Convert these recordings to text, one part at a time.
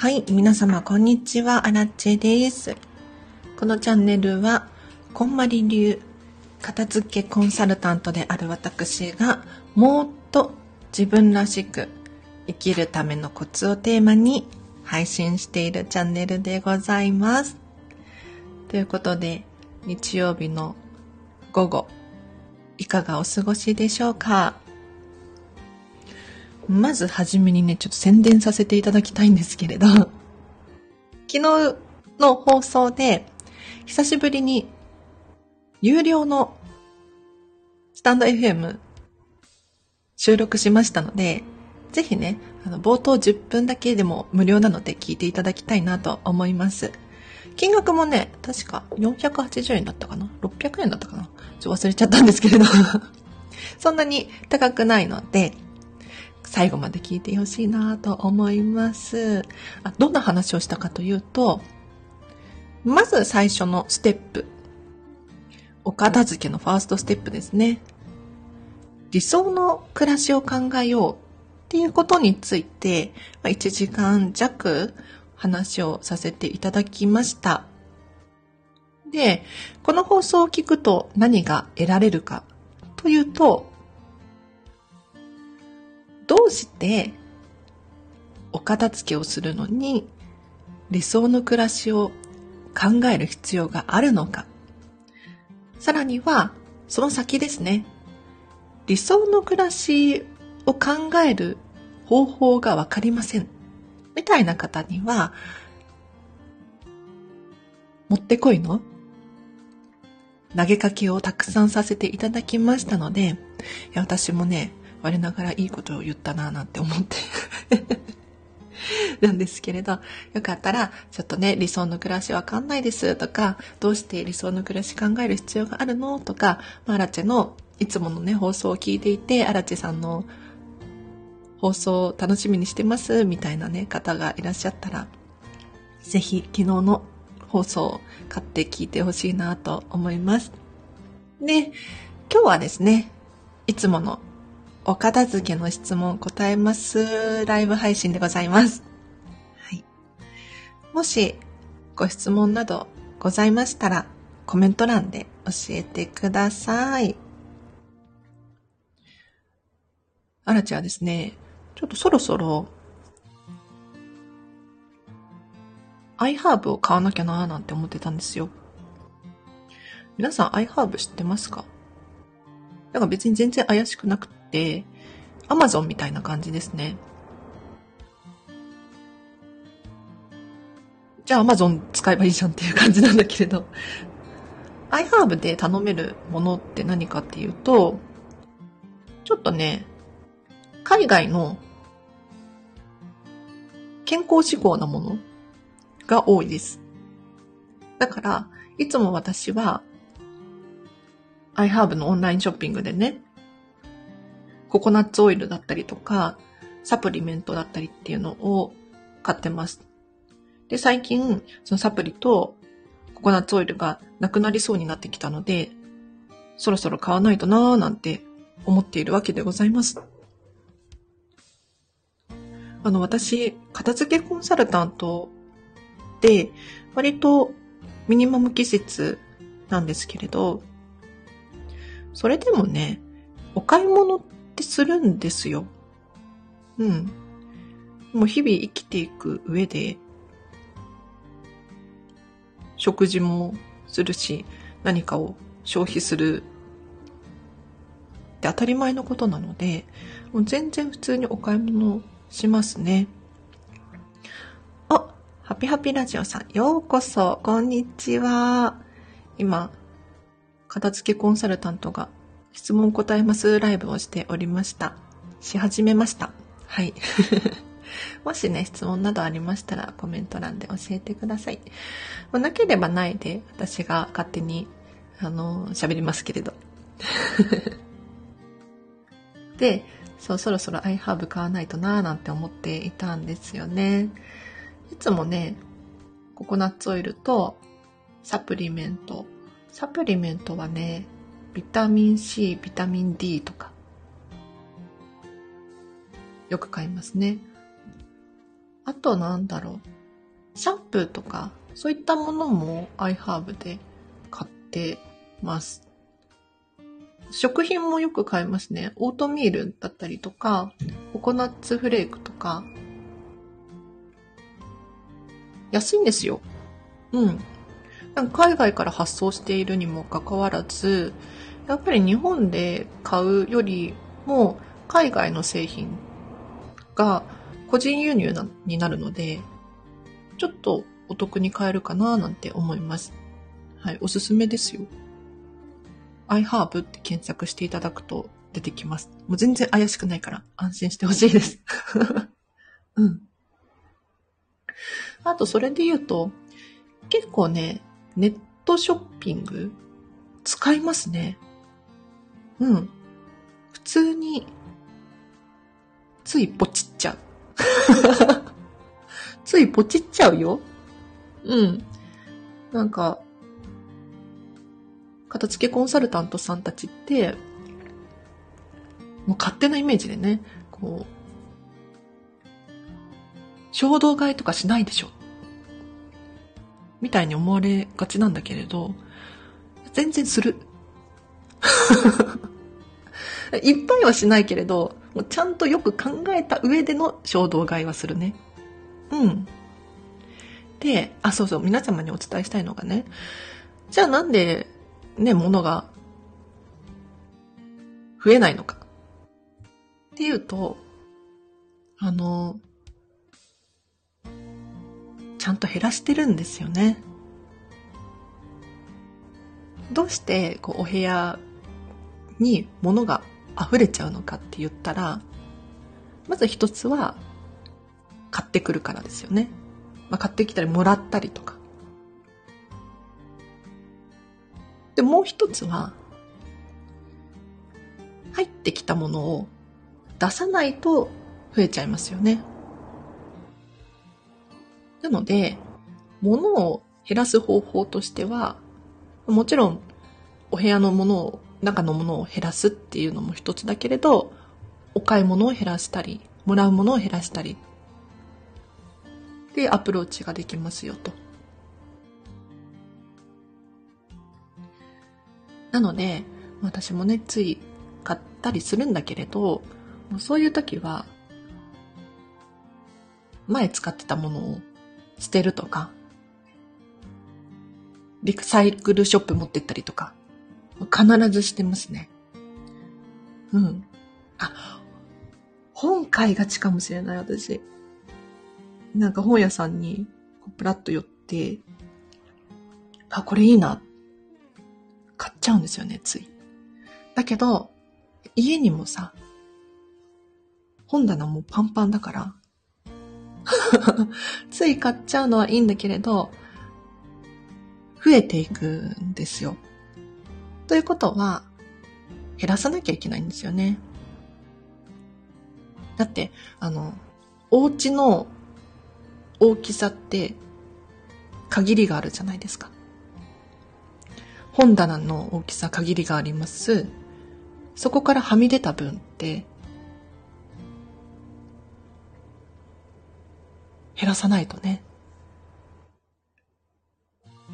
はい、皆様こんにちは、アラッチェです。このチャンネルは、こんまり流片付けコンサルタントである私が、もっと自分らしく生きるためのコツをテーマに配信しているチャンネルでございます。ということで、日曜日の午後、いかがお過ごしでしょうか？まずはじめにね、ちょっと宣伝させていただきたいんですけれど、昨日の放送で、久しぶりに、有料のスタンド FM 収録しましたので、ぜひね、あの、冒頭10分だけでも無料なので聞いていただきたいなと思います。金額もね、確か480円だったかな ?600 円だったかな？ちょっと忘れちゃったんですけれど そんなに高くないので、最後まで聞いてほしいなと思いますあ。どんな話をしたかというと、まず最初のステップ。お片付けのファーストステップですね。理想の暮らしを考えようっていうことについて、1時間弱話をさせていただきました。で、この放送を聞くと何が得られるかというと、どうしてお片付けをするのに理想の暮らしを考える必要があるのか。さらには、その先ですね。理想の暮らしを考える方法がわかりません。みたいな方には、もってこいの投げかけをたくさんさせていただきましたので、私もね、我ながらいいことを言ったなぁなんて思って。なんですけれど、よかったら、ちょっとね、理想の暮らしわかんないですとか、どうして理想の暮らし考える必要があるの？とか、まあ、アラチェのいつものね、放送を聞いていて、アラチェさんの放送を楽しみにしてます？みたいなね、方がいらっしゃったら、ぜひ昨日の放送を買って聞いてほしいなと思います。で、今日はですね、いつものお片付けの質問答えますライブ配信でございます。はい。もしご質問などございましたらコメント欄で教えてください。あらちはですね、ちょっとそろそろ iHerb を買わなきゃなーなんて思ってたんですよ。皆さん iHerb 知ってますか？だか別に全然怪しくなく、アマゾンみたいな感じですね。じゃあアマゾン使えばいいじゃんっていう感じなんだけれど、iHerb で頼めるものって何かっていうと、ちょっとね、海外の健康志向なものが多いです。だから、いつも私は iHerb のオンラインショッピングでね、ココナッツオイルだったりとか、サプリメントだったりっていうのを買ってます。で、最近、そのサプリとココナッツオイルがなくなりそうになってきたので、そろそろ買わないとなーなんて思っているわけでございます。あの、私、片付けコンサルタントで、割とミニマム季節なんですけれど、それでもね、お買い物っってするんですよ。うん。もう日々生きていく上で、食事もするし、何かを消費するって当たり前のことなので、もう全然普通にお買い物しますね。あ、ハピハピラジオさん、ようこそ、こんにちは。今、片付けコンサルタントが質問答えますライブをしておりました。し始めました。はい。もしね、質問などありましたらコメント欄で教えてください。まあ、なければないで私が勝手に、あの、喋りますけれど。で、そう、そろそろ iHerb 買わないとなーなんて思っていたんですよね。いつもね、ココナッツオイルとサプリメント。サプリメントはね、ビタミン C、ビタミン D とか、よく買いますね。あとなんだろう。シャンプーとか、そういったものも iHerb で買ってます。食品もよく買いますね。オートミールだったりとか、ココナッツフレークとか。安いんですよ。うん。海外から発送しているにもかかわらず、やっぱり日本で買うよりも海外の製品が個人輸入になるので、ちょっとお得に買えるかななんて思います。はい、おすすめですよ。iHerb って検索していただくと出てきます。もう全然怪しくないから安心してほしいです。うん。あと、それで言うと、結構ね、ネットショッピング使いますね。うん。普通に、ついポチっちゃう。ついポチっちゃうよ。うん。なんか、片付けコンサルタントさんたちって、もう勝手なイメージでね、こう、衝動買いとかしないでしょ。みたいに思われがちなんだけれど、全然する。いっぱいはしないけれど、もうちゃんとよく考えた上での衝動買いはするね。うん。で、あ、そうそう、皆様にお伝えしたいのがね、じゃあなんでね、ものが増えないのか。っていうと、あの、ちゃんと減らしてるんですよね。どうしてこうお部屋に物が溢れちゃうのかって言ったら、まず一つは買ってくるからですよね。まあ、買ってきたりもらったりとか。で、もう一つは、入ってきたものを出さないと増えちゃいますよね。なので、物を減らす方法としては、もちろん、お部屋のものを、中のものを減らすっていうのも一つだけれど、お買い物を減らしたり、もらうものを減らしたり、で、アプローチができますよと。なので、私もね、つい買ったりするんだけれど、そういう時は、前使ってたものを捨てるとか、リサイクルショップ持ってったりとか、必ずしてますね。うん。あ、本買いがちかもしれない、私。なんか本屋さんに、プラッと寄って、あ、これいいな買っちゃうんですよね、つい。だけど、家にもさ、本棚もパンパンだから、つい買っちゃうのはいいんだけれど、増えていくんですよ。ということは、減らさなきゃいけないんですよね。だって、あの、お家の大きさって限りがあるじゃないですか。本棚の大きさ限りがあります。そこからはみ出た分って減らさないとね。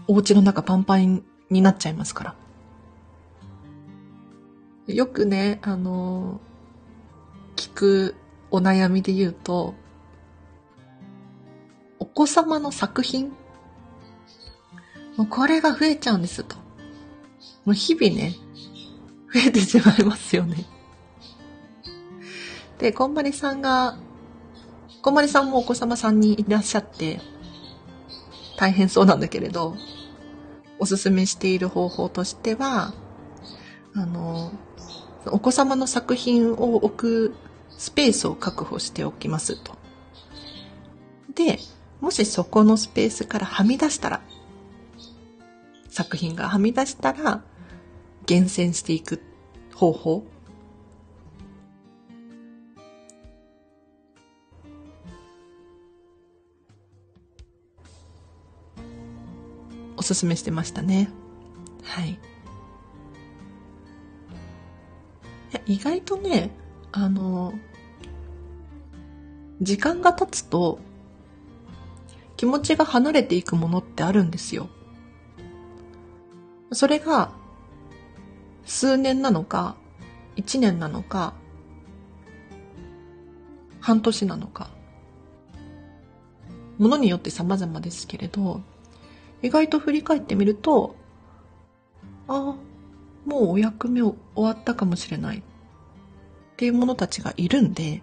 お家の中パンパンになっちゃいますから。よくね、あの聞くお悩みで言うと、お子様の作品？もうこれが増えちゃうんですと。もう日々ね、増えてしまいますよね。で、こんまりさんが、こんまりさんもお子様さんにいらっしゃって、大変そうなんだけれど、おすすめしている方法としては、あの、お子様の作品を置くスペースを確保しておきますと。で、もしそこのスペースからはみ出したら、作品がはみ出したら、厳選していく方法おすすめしてましたね。はい。意外とね、あの、時間が経つと気持ちが離れていくものってあるんですよ。それが、数年なのか、一年なのか、半年なのか、ものによって様々ですけれど、意外と振り返ってみると、ああ、もうお役目を終わったかもしれないっていう者たちがいるんで、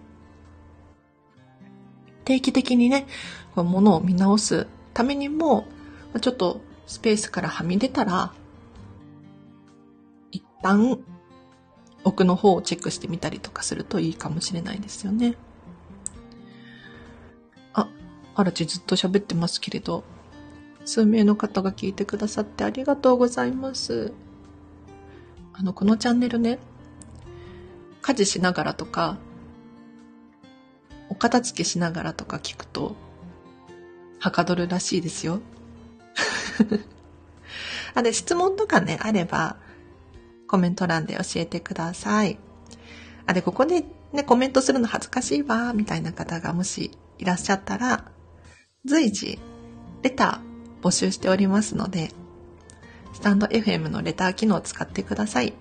定期的にね、ものを見直すためにも、ちょっとスペースからはみ出たら、一旦奥の方をチェックしてみたりとかするといいかもしれないですよね。あ、あらちずっと喋ってますけれど、数名の方が聞いてくださってありがとうございます。あの、このチャンネルね、家事しながらとか、お片付けしながらとか聞くと、はかどるらしいですよ。あで、質問とかね、あれば、コメント欄で教えてください。あ、で、ここでね、コメントするの恥ずかしいわ、みたいな方がもしいらっしゃったら、随時、レター募集しておりますので、スタンド FM のレター機能を使ってください。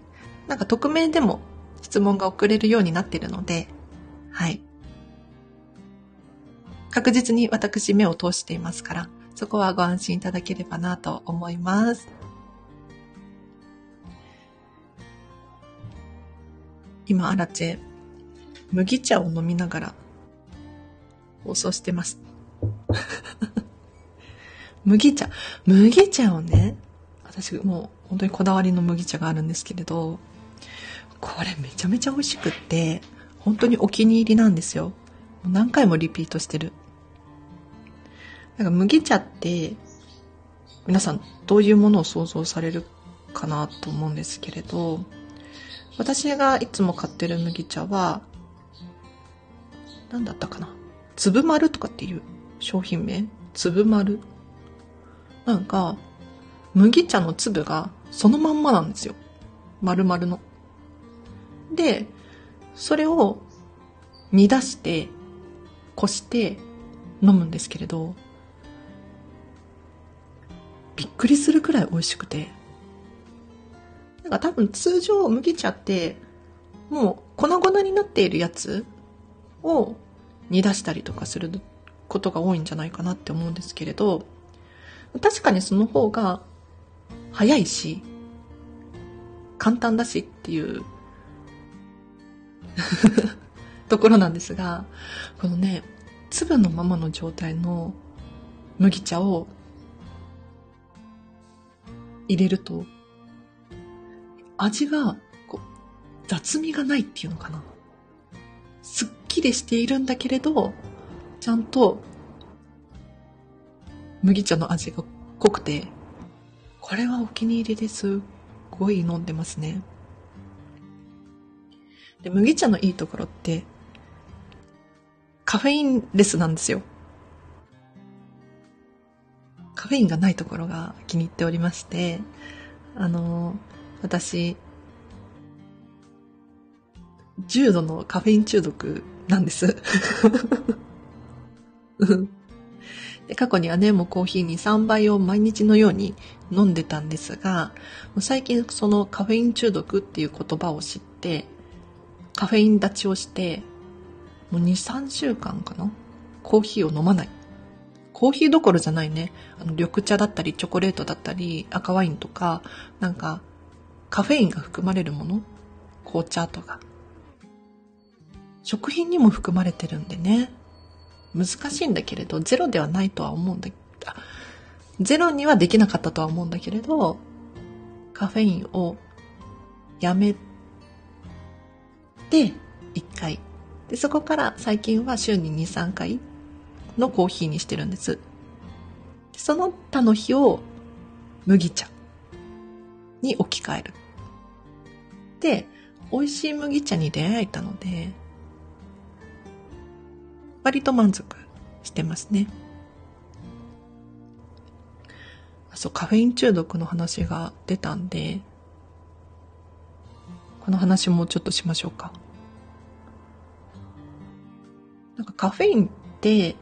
なんか匿名でも質問が送れるようになっているので、はい。確実に私目を通していますから、そこはご安心いただければなと思います。今、アラチェ、麦茶を飲みながら放送してます。麦茶。麦茶をね、私もう本当にこだわりの麦茶があるんですけれど、これめちゃめちゃ美味しくって、本当にお気に入りなんですよ。何回もリピートしてる。なんか麦茶って、皆さんどういうものを想像されるかなと思うんですけれど、私がいつも買ってる麦茶は、何だったかな粒丸とかっていう商品名粒丸なんか、麦茶の粒がそのまんまなんですよ。丸々の。で、それを煮出して、こして飲むんですけれど、びっくりするくらい美味しくて。なんか多分通常麦茶って、もう粉々になっているやつを煮出したりとかすることが多いんじゃないかなって思うんですけれど、確かにその方が早いし、簡単だしっていう ところなんですが、このね、粒のままの状態の麦茶を入れると、味がこう雑味がないっていうのかな。すっきりしているんだけれど、ちゃんと麦茶の味が濃くて、これはお気に入りですっごい飲んでますね。で、麦茶のいいところって、カフェインレスなんですよ。カフェインがないところが気に入っておりまして、あの、私、重度のカフェイン中毒なんです。で過去にはね、もうコーヒーに3杯を毎日のように飲んでたんですが、最近そのカフェイン中毒っていう言葉を知って、カフェイン立ちをして、もう2、3週間かな？コーヒーを飲まない。コーヒーどころじゃないね。あの、緑茶だったり、チョコレートだったり、赤ワインとか、なんか、カフェインが含まれるもの？紅茶とか。食品にも含まれてるんでね。難しいんだけれど、ゼロではないとは思うんだ。ゼロにはできなかったとは思うんだけれど、カフェインをやめて、1回。で、そこから最近は週に2、3回のコーヒーにしてるんです。その他の日を麦茶に置き換える。で、美味しい麦茶に出会えたので、割と満足してますね。そう、カフェイン中毒の話が出たんで、この話もちょっとしましょうか。なんかカフェインって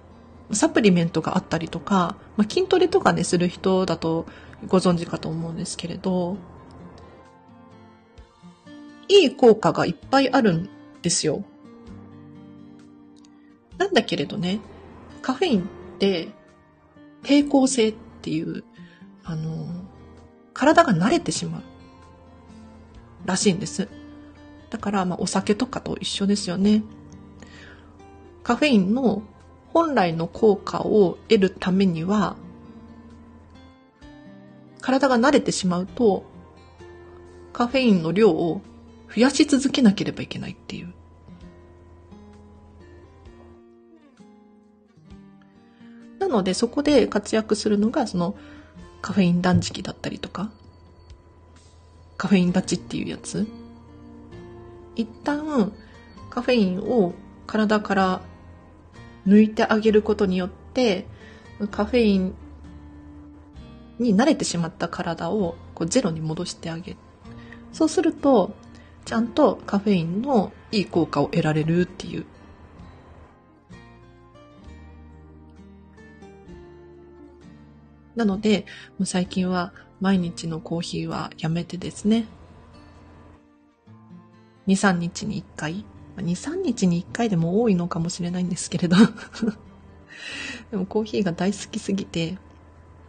サプリメントがあったりとか、まあ、筋トレとかね、する人だとご存知かと思うんですけれど、いい効果がいっぱいあるんですよ。なんだけれどね、カフェインって抵抗性っていう、あの、体が慣れてしまうらしいんです。だから、まあ、お酒とかと一緒ですよね。カフェインの本来の効果を得るためには、体が慣れてしまうと、カフェインの量を増やし続けなければいけないっていう。なので、そこで活躍するのが、その、カフェイン断食だったりとか、カフェイン立ちっていうやつ。一旦、カフェインを体から抜いてあげることによって、カフェインに慣れてしまった体をこうゼロに戻してあげる。そうすると、ちゃんとカフェインのいい効果を得られるっていう。なので、もう最近は毎日のコーヒーはやめてですね。2、3日に1回2、3日に1回でも多いのかもしれないんですけれど でもコーヒーが大好きすぎて、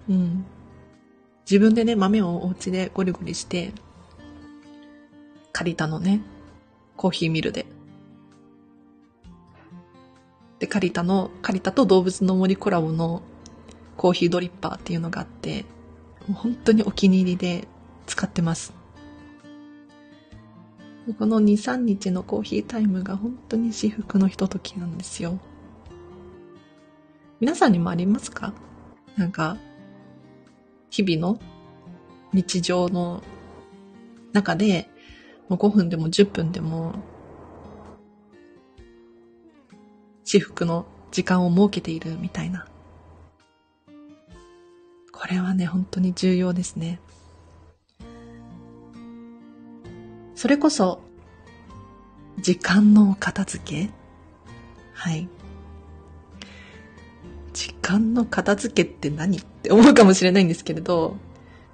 うん。自分でね、豆をお家でゴリゴリして、借りたのね、コーヒーミルで。で、借りたの、借りたと動物の森コラボのコーヒードリッパーっていうのがあって、もう本当にお気に入りで使ってます。この2、3日のコーヒータイムが本当に至福のひとときなんですよ。皆さんにもありますか？なんか、日々の日常の中で、もう5分でも10分でも、至福の時間を設けているみたいな。これはね、本当に重要ですね。それこそ、時間の片付け？はい。時間の片付けって何って思うかもしれないんですけれど、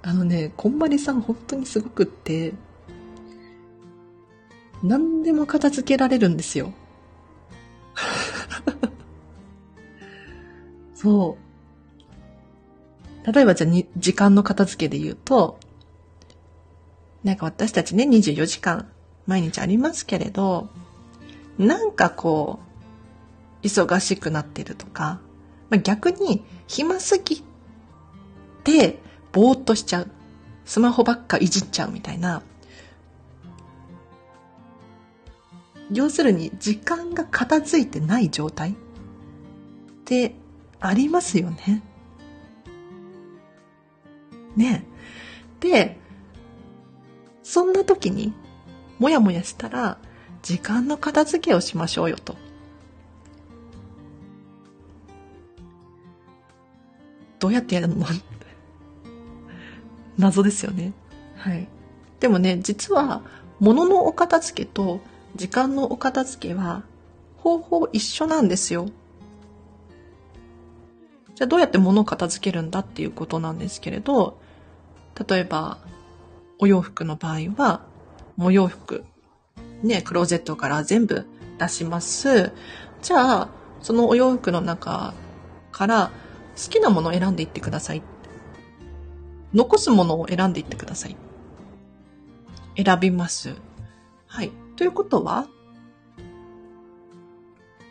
あのね、こんまりさん本当にすごくって、何でも片付けられるんですよ。そう。例えばじゃあ時間の片付けで言うと、なんか私たちね、24時間毎日ありますけれど、なんかこう、忙しくなってるとか、まあ、逆に暇すぎて、ぼーっとしちゃう。スマホばっかいじっちゃうみたいな。要するに時間が片付いてない状態ってありますよね。ね。で、そんな時に、もやもやしたら、時間の片付けをしましょうよと。どうやってやるの？謎ですよね。はい。でもね、実は、物のお片付けと時間のお片付けは、方法一緒なんですよ。じゃあどうやって物を片付けるんだっていうことなんですけれど、例えば、お洋服の場合は、お洋服、ね、クローゼットから全部出します。じゃあ、そのお洋服の中から好きなものを選んでいってください。残すものを選んでいってください。選びます。はい。ということは、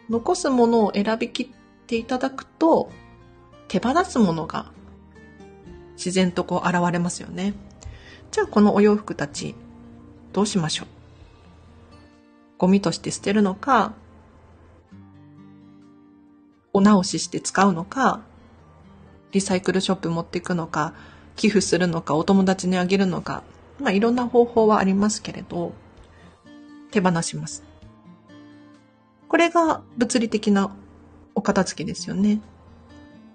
残すものを選びきっていただくと、手放すものが自然とこう現れますよね。じゃあこのお洋服たち、どうしましょう？ゴミとして捨てるのか、お直しして使うのか、リサイクルショップ持っていくのか、寄付するのか、お友達にあげるのか、まあいろんな方法はありますけれど、手放します。これが物理的なお片付けですよね。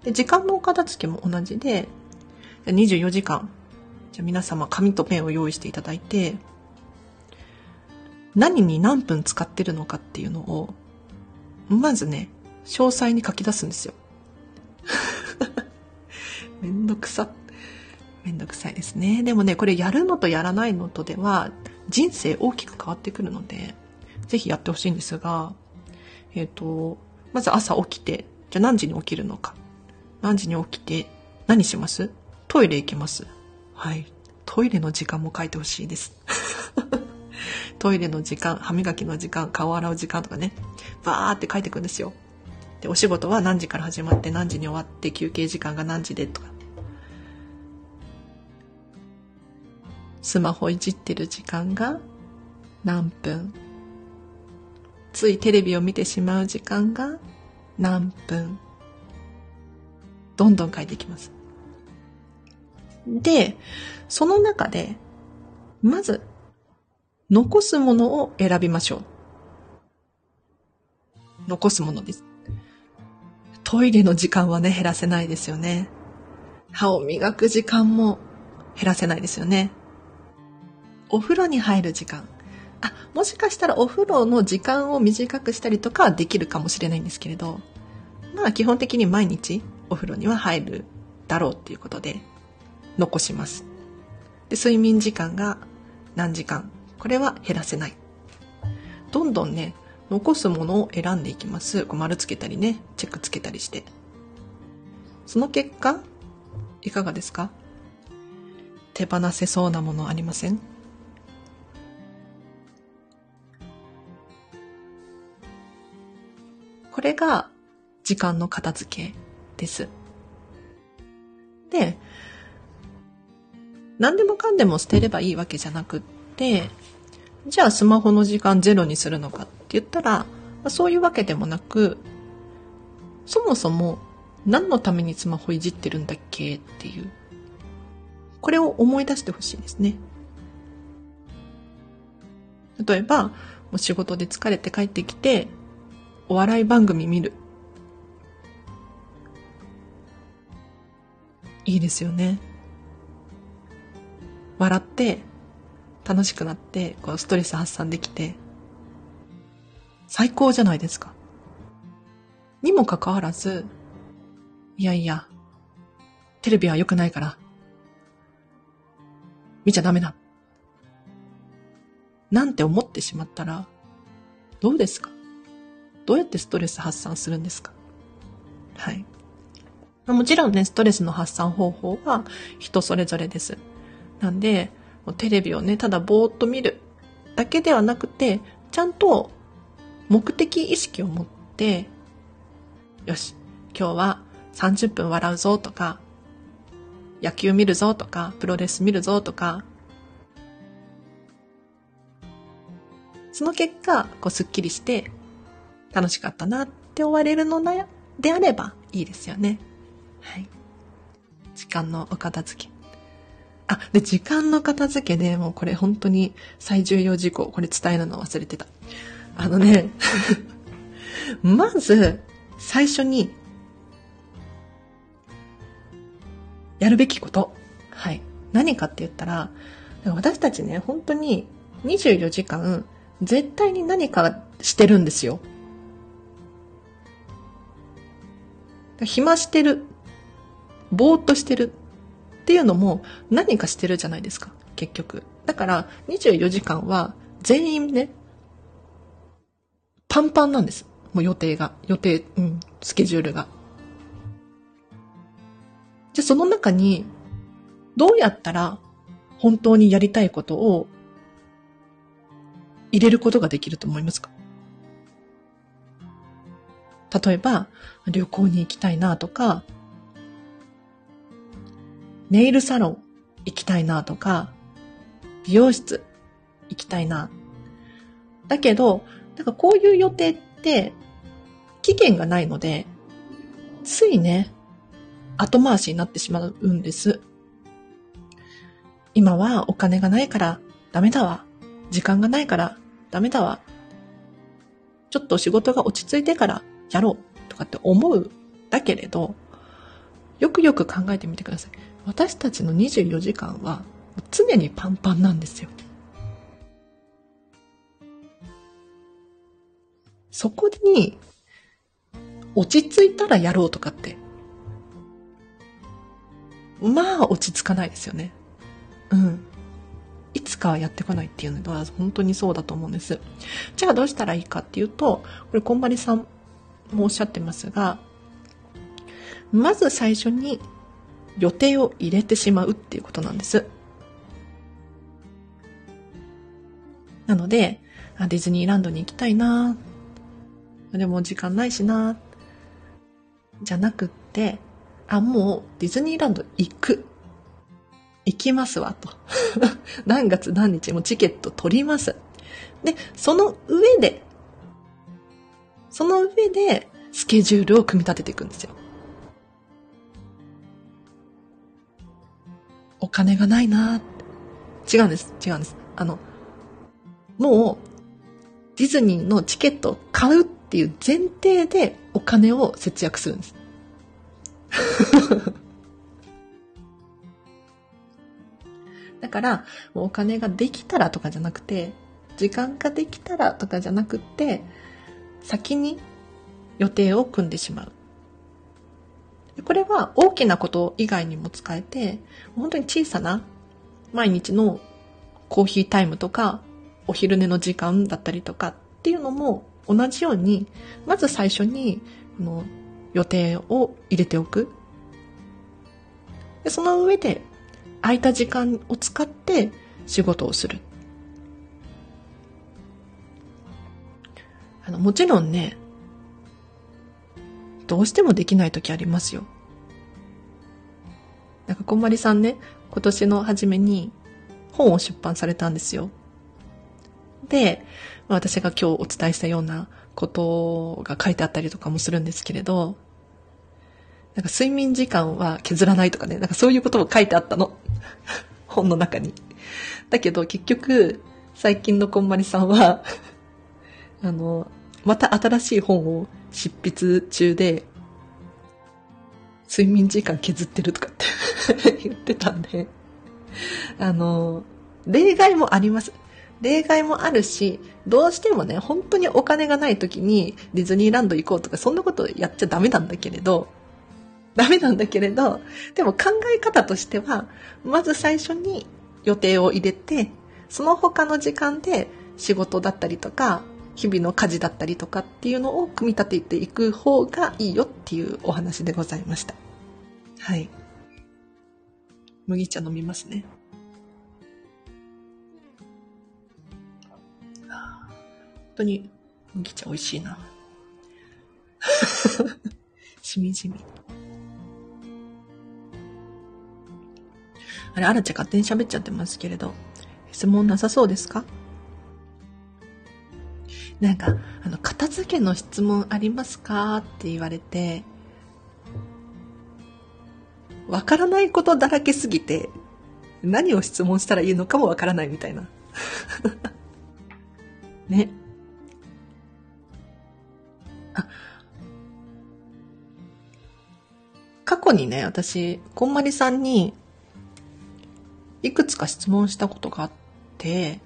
で、時間のお片付けも同じで、24時間じゃあ皆様紙とペンを用意していただいて、何に何分使ってるのかっていうのを、まずね、詳細に書き出すんですよ。めんどくさ。めんどくさいですね。でもね、これやるのとやらないのとでは、人生大きく変わってくるので、ぜひやってほしいんですが、えっ、ー、と、まず朝起きて、じゃあ何時に起きるのか。何時に起きて、何します？トイレ行きます。はい。トイレの時間も書いてほしいです。トイレの時間、歯磨きの時間、顔洗う時間とかね、バーって書いてくんですよ。で、お仕事は何時から始まって何時に終わって休憩時間が何時でとか。スマホいじってる時間が何分。ついテレビを見てしまう時間が何分。どんどん書いていきます。で、その中で、まず残すものを選びましょう。残すものです。トイレの時間はね、減らせないですよね。歯を磨く時間も減らせないですよね。お風呂に入る時間。あ、もしかしたらお風呂の時間を短くしたりとかはできるかもしれないんですけれど、まあ基本的に毎日お風呂には入るだろうっていうことで残します。で、睡眠時間が何時間？これは減らせない。どんどんね、残すものを選んでいきます。こう丸つけたりね、チェックつけたりして。その結果、いかがですか？手放せそうなものありません？これが時間の片付けです。で、何でもかんでも捨てればいいわけじゃなくって、じゃあスマホの時間ゼロにするのかって言ったら、そういうわけでもなく、そもそも何のためにスマホいじってるんだっけっていう。これを思い出してほしいですね。例えば、もう仕事で疲れて帰ってきて、お笑い番組見る。いいですよね。笑って楽しくなって、こうストレス発散できて、最高じゃないですか。にもかかわらず、いやいや、テレビは良くないから、見ちゃダメだ。なんて思ってしまったら、どうですか？どうやってストレス発散するんですか？はい。もちろんね、ストレスの発散方法は人それぞれです。なんで、テレビをね、ただぼーっと見るだけではなくて、ちゃんと目的意識を持って、よし、今日は30分笑うぞとか、野球見るぞとか、プロレス見るぞとか、その結果、こう、すっきりして、楽しかったなって終われるのであればいいですよね。はい。時間のお片付け。あ、で、時間の片付けで、もうこれ本当に最重要事項、これ伝えるの忘れてた。あのね、まず、最初に、やるべきこと。はい。何かって言ったら、私たちね、本当に24時間、絶対に何かしてるんですよ。暇してる。ぼーっとしてる。っていうのも何かしてるじゃないですか、結局。だから24時間は全員ね、パンパンなんです。もう予定が。予定、うん、スケジュールが。じゃあその中に、どうやったら本当にやりたいことを入れることができると思いますか？例えば、旅行に行きたいなとか、ネイルサロン行きたいなとか、美容室行きたいな。だけど、なんかこういう予定って期限がないので、ついね、後回しになってしまうんです。今はお金がないからダメだわ。時間がないからダメだわ。ちょっと仕事が落ち着いてからやろうとかって思うだけれど、よくよく考えてみてください。私たちの24時間は常にパンパンなんですよ。そこに落ち着いたらやろうとかってまあ落ち着かないですよね。うん。いつかはやってこないっていうのは本当にそうだと思うんです。じゃあどうしたらいいかっていうと、これこんまりさんもおっしゃってますが、まず最初に予定を入れてしまうっていうことなんです。なので、あディズニーランドに行きたいなでも時間ないしなじゃなくって、あ、もうディズニーランド行く。行きますわ、と。何月何日もチケット取ります。で、その上で、その上でスケジュールを組み立てていくんですよ。お金がないな違うんです。違うんです。あの、もう、ディズニーのチケットを買うっていう前提でお金を節約するんです。だから、お金ができたらとかじゃなくて、時間ができたらとかじゃなくて、先に予定を組んでしまう。これは大きなこと以外にも使えて、本当に小さな毎日のコーヒータイムとか、お昼寝の時間だったりとかっていうのも同じように、まず最初に、この予定を入れておく。でその上で、空いた時間を使って仕事をする。あの、もちろんね、どうしてもできない時ありますよ。なんかこんまりさんね、今年の初めに本を出版されたんですよ。で、私が今日お伝えしたようなことが書いてあったりとかもするんですけれど、なんか睡眠時間は削らないとかね、なんかそういうことも書いてあったの。本の中に。だけど結局、最近のこんまりさんはあの、また新しい本を執筆中で、睡眠時間削ってるとかって 言ってたんで、あの、例外もあります。例外もあるし、どうしてもね、本当にお金がない時にディズニーランド行こうとか、そんなことやっちゃダメなんだけれど、ダメなんだけれど、でも考え方としては、まず最初に予定を入れて、その他の時間で仕事だったりとか、日々の家事だったりとかっていうのを組み立てていく方がいいよっていうお話でございました。はい。麦茶飲みますね。本当に麦茶美味しいな。しみじみ。あれ、あらちゃん勝手に喋っちゃってますけれど、質問なさそうですか？なんか、あの、片付けの質問ありますかって言われて、わからないことだらけすぎて、何を質問したらいいのかもわからないみたいな。ね。あ、過去にね、私、こんまりさんに、いくつか質問したことがあって、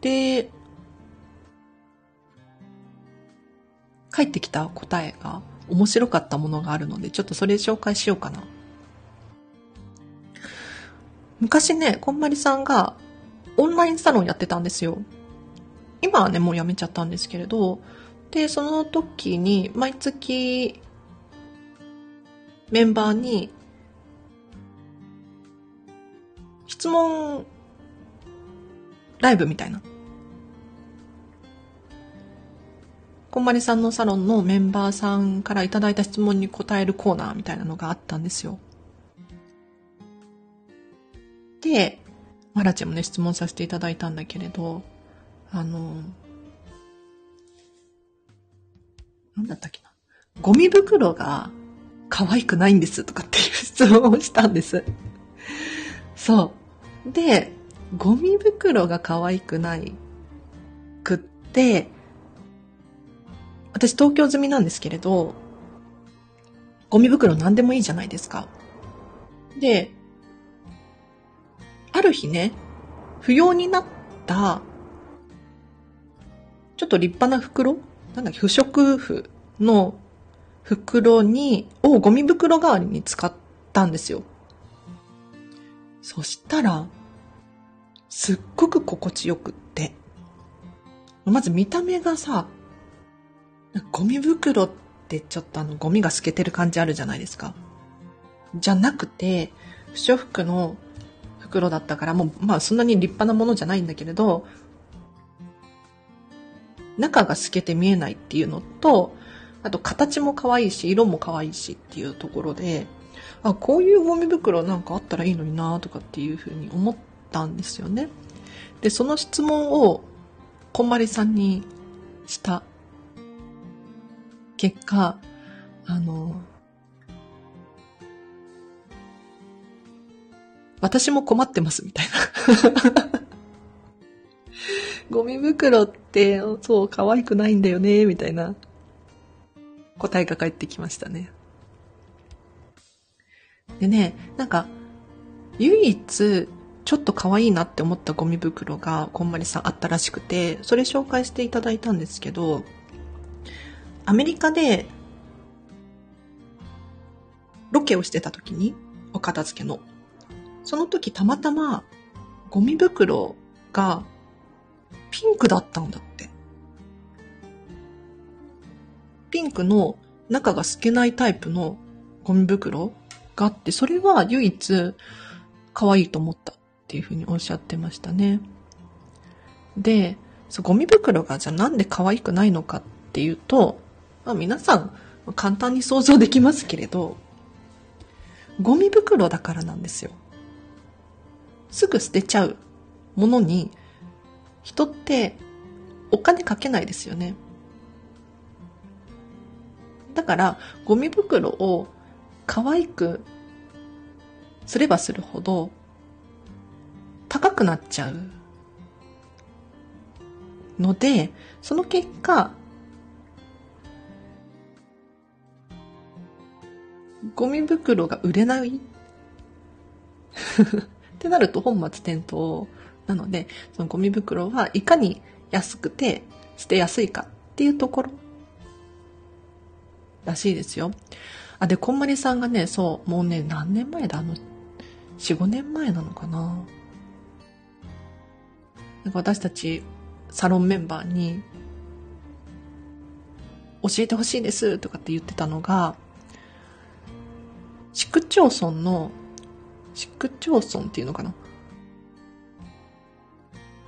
で、返ってきた答えが面白かったものがあるので、ちょっとそれ紹介しようかな。昔ね、こんまりさんがオンラインサロンやってたんですよ。今はね、もうやめちゃったんですけれど、で、その時に毎月メンバーに質問ライブみたいなこんまりさんのサロンのメンバーさんからいただいた質問に答えるコーナーみたいなのがあったんですよ。で、マラチェもね、質問させていただいたんだけれど、あの、なんだったっけな。ゴミ袋が可愛くないんですとかっていう質問をしたんです。そう。で、ゴミ袋が可愛くないくって、私東京済みなんですけれど、ゴミ袋何でもいいじゃないですか。で、ある日ね、不要になった、ちょっと立派な袋なんだっけ、不織布の袋に、をゴミ袋代わりに使ったんですよ。そしたら、すっごく心地よくって。まず見た目がさ、ゴミ袋ってちょっとあのゴミが透けてる感じあるじゃないですか。じゃなくて、不織布の袋だったから、もうまあそんなに立派なものじゃないんだけれど、中が透けて見えないっていうのと、あと形も可愛いし、色も可愛いしっていうところで、あ、こういうゴミ袋なんかあったらいいのになとかっていうふうに思ったんですよね。で、その質問を、こんまりさんにした結果、あの、私も困ってますみたいな ゴミ袋って、そう、可愛くないんだよね、みたいな答えが返ってきましたね。でね、なんか、唯一、ちょっと可愛いなって思ったゴミ袋が、こんまりさんあったらしくて、それ紹介していただいたんですけど、アメリカで、ロケをしてた時に、お片付けの。その時たまたま、ゴミ袋がピンクだったんだって。ピンクの中が透けないタイプのゴミ袋があって、それは唯一可愛いと思ったっていうふうにおっしゃってましたね。で、ゴミ袋がじゃあなんで可愛くないのかっていうと、まあ、皆さん簡単に想像できますけれど、ゴミ袋だからなんですよ。すぐ捨てちゃうものに人ってお金かけないですよね。だから、ゴミ袋を可愛くすればするほど高くなっちゃうので、その結果、ゴミ袋が売れない？ってなると本末転倒なので、そのゴミ袋はいかに安くて捨てやすいかっていうところらしいですよ。あ、で、こんまりさんがね、そう、もうね、何年前だ？あの、4、5年前なのかな？なんか私たち、サロンメンバーに、教えてほしいですとかって言ってたのが、市区町村の、市区町村っていうのかな？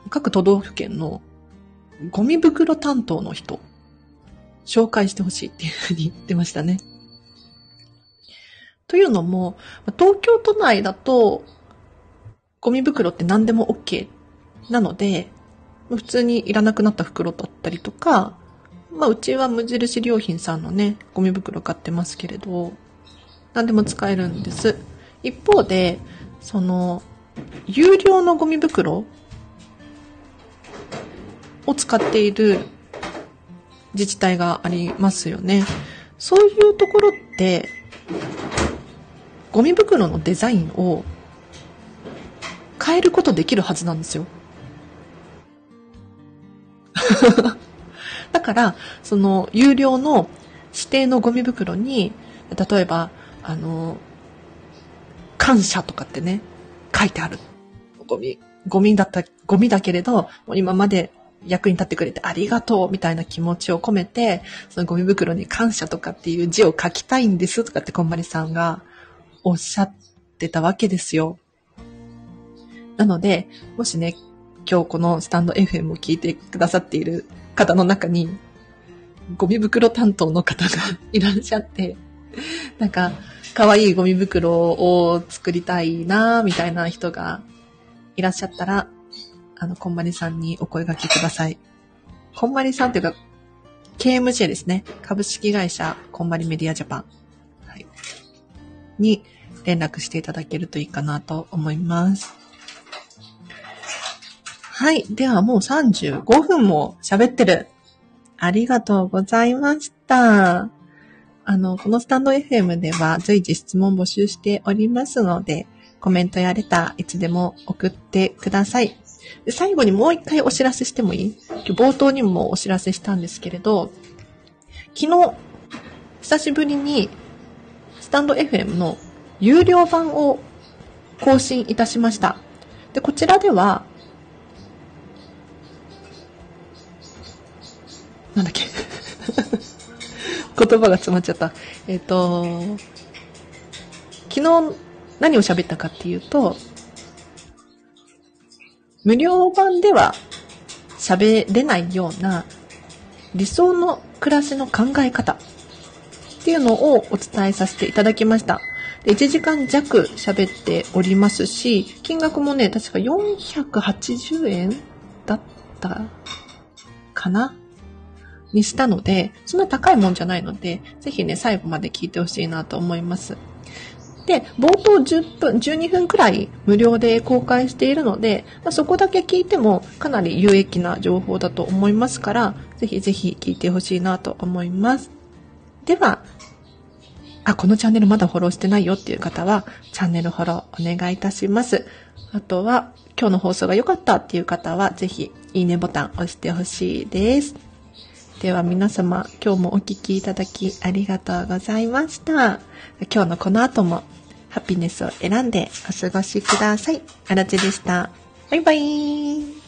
各都道府県のゴミ袋担当の人、紹介してほしいっていうふうに言ってましたね。というのも、東京都内だと、ゴミ袋って何でも OK なので、普通にいらなくなった袋だったりとか、まあ、うちは無印良品さんのね、ゴミ袋買ってますけれど、何でも使えるんです。一方で、その、有料のゴミ袋を使っている自治体がありますよね。そういうところって、ゴミ袋のデザインを変えることできるはずなんですよ。だから、その、有料の指定のゴミ袋に、例えば、あの、感謝とかってね、書いてある。ゴミ、ゴミだった、ゴミだけれど、今まで役に立ってくれてありがとうみたいな気持ちを込めて、そのゴミ袋に感謝とかっていう字を書きたいんですとかってこんまりさんがおっしゃってたわけですよ。なので、もしね、今日このスタンド FM を聞いてくださっている方の中に、ゴミ袋担当の方が いらっしゃって、なんか、可愛いゴミ袋を作りたいなみたいな人がいらっしゃったら、あの、こんまりさんにお声掛けください。こんまりさんというか、KMJ ですね。株式会社こんまりメディアジャパン。はい。に連絡していただけるといいかなと思います。はい。ではもう35分も喋ってる。ありがとうございました。あの、このスタンド FM では随時質問募集しておりますので、コメントやレターいつでも送ってください。で最後にもう一回お知らせしてもいい？冒頭にもお知らせしたんですけれど、昨日、久しぶりに、スタンド FM の有料版を更新いたしました。で、こちらでは、なんだっけ？言葉が詰まっちゃった。えっ、ー、と、昨日何を喋ったかっていうと、無料版では喋れないような理想の暮らしの考え方っていうのをお伝えさせていただきました。で1時間弱喋っておりますし、金額もね、確か480円だったかなにしたので、そんな高いもんじゃないので、ぜひね、最後まで聞いてほしいなと思います。で、冒頭10分、12分くらい無料で公開しているので、まあ、そこだけ聞いてもかなり有益な情報だと思いますから、ぜひぜひ聞いてほしいなと思います。では、あ、このチャンネルまだフォローしてないよっていう方は、チャンネルフォローお願いいたします。あとは、今日の放送が良かったっていう方は、ぜひ、いいねボタン押してほしいです。では皆様、今日もお聴きいただきありがとうございました。今日のこの後も、ハピネスを選んでお過ごしください。あらちでした。バイバイ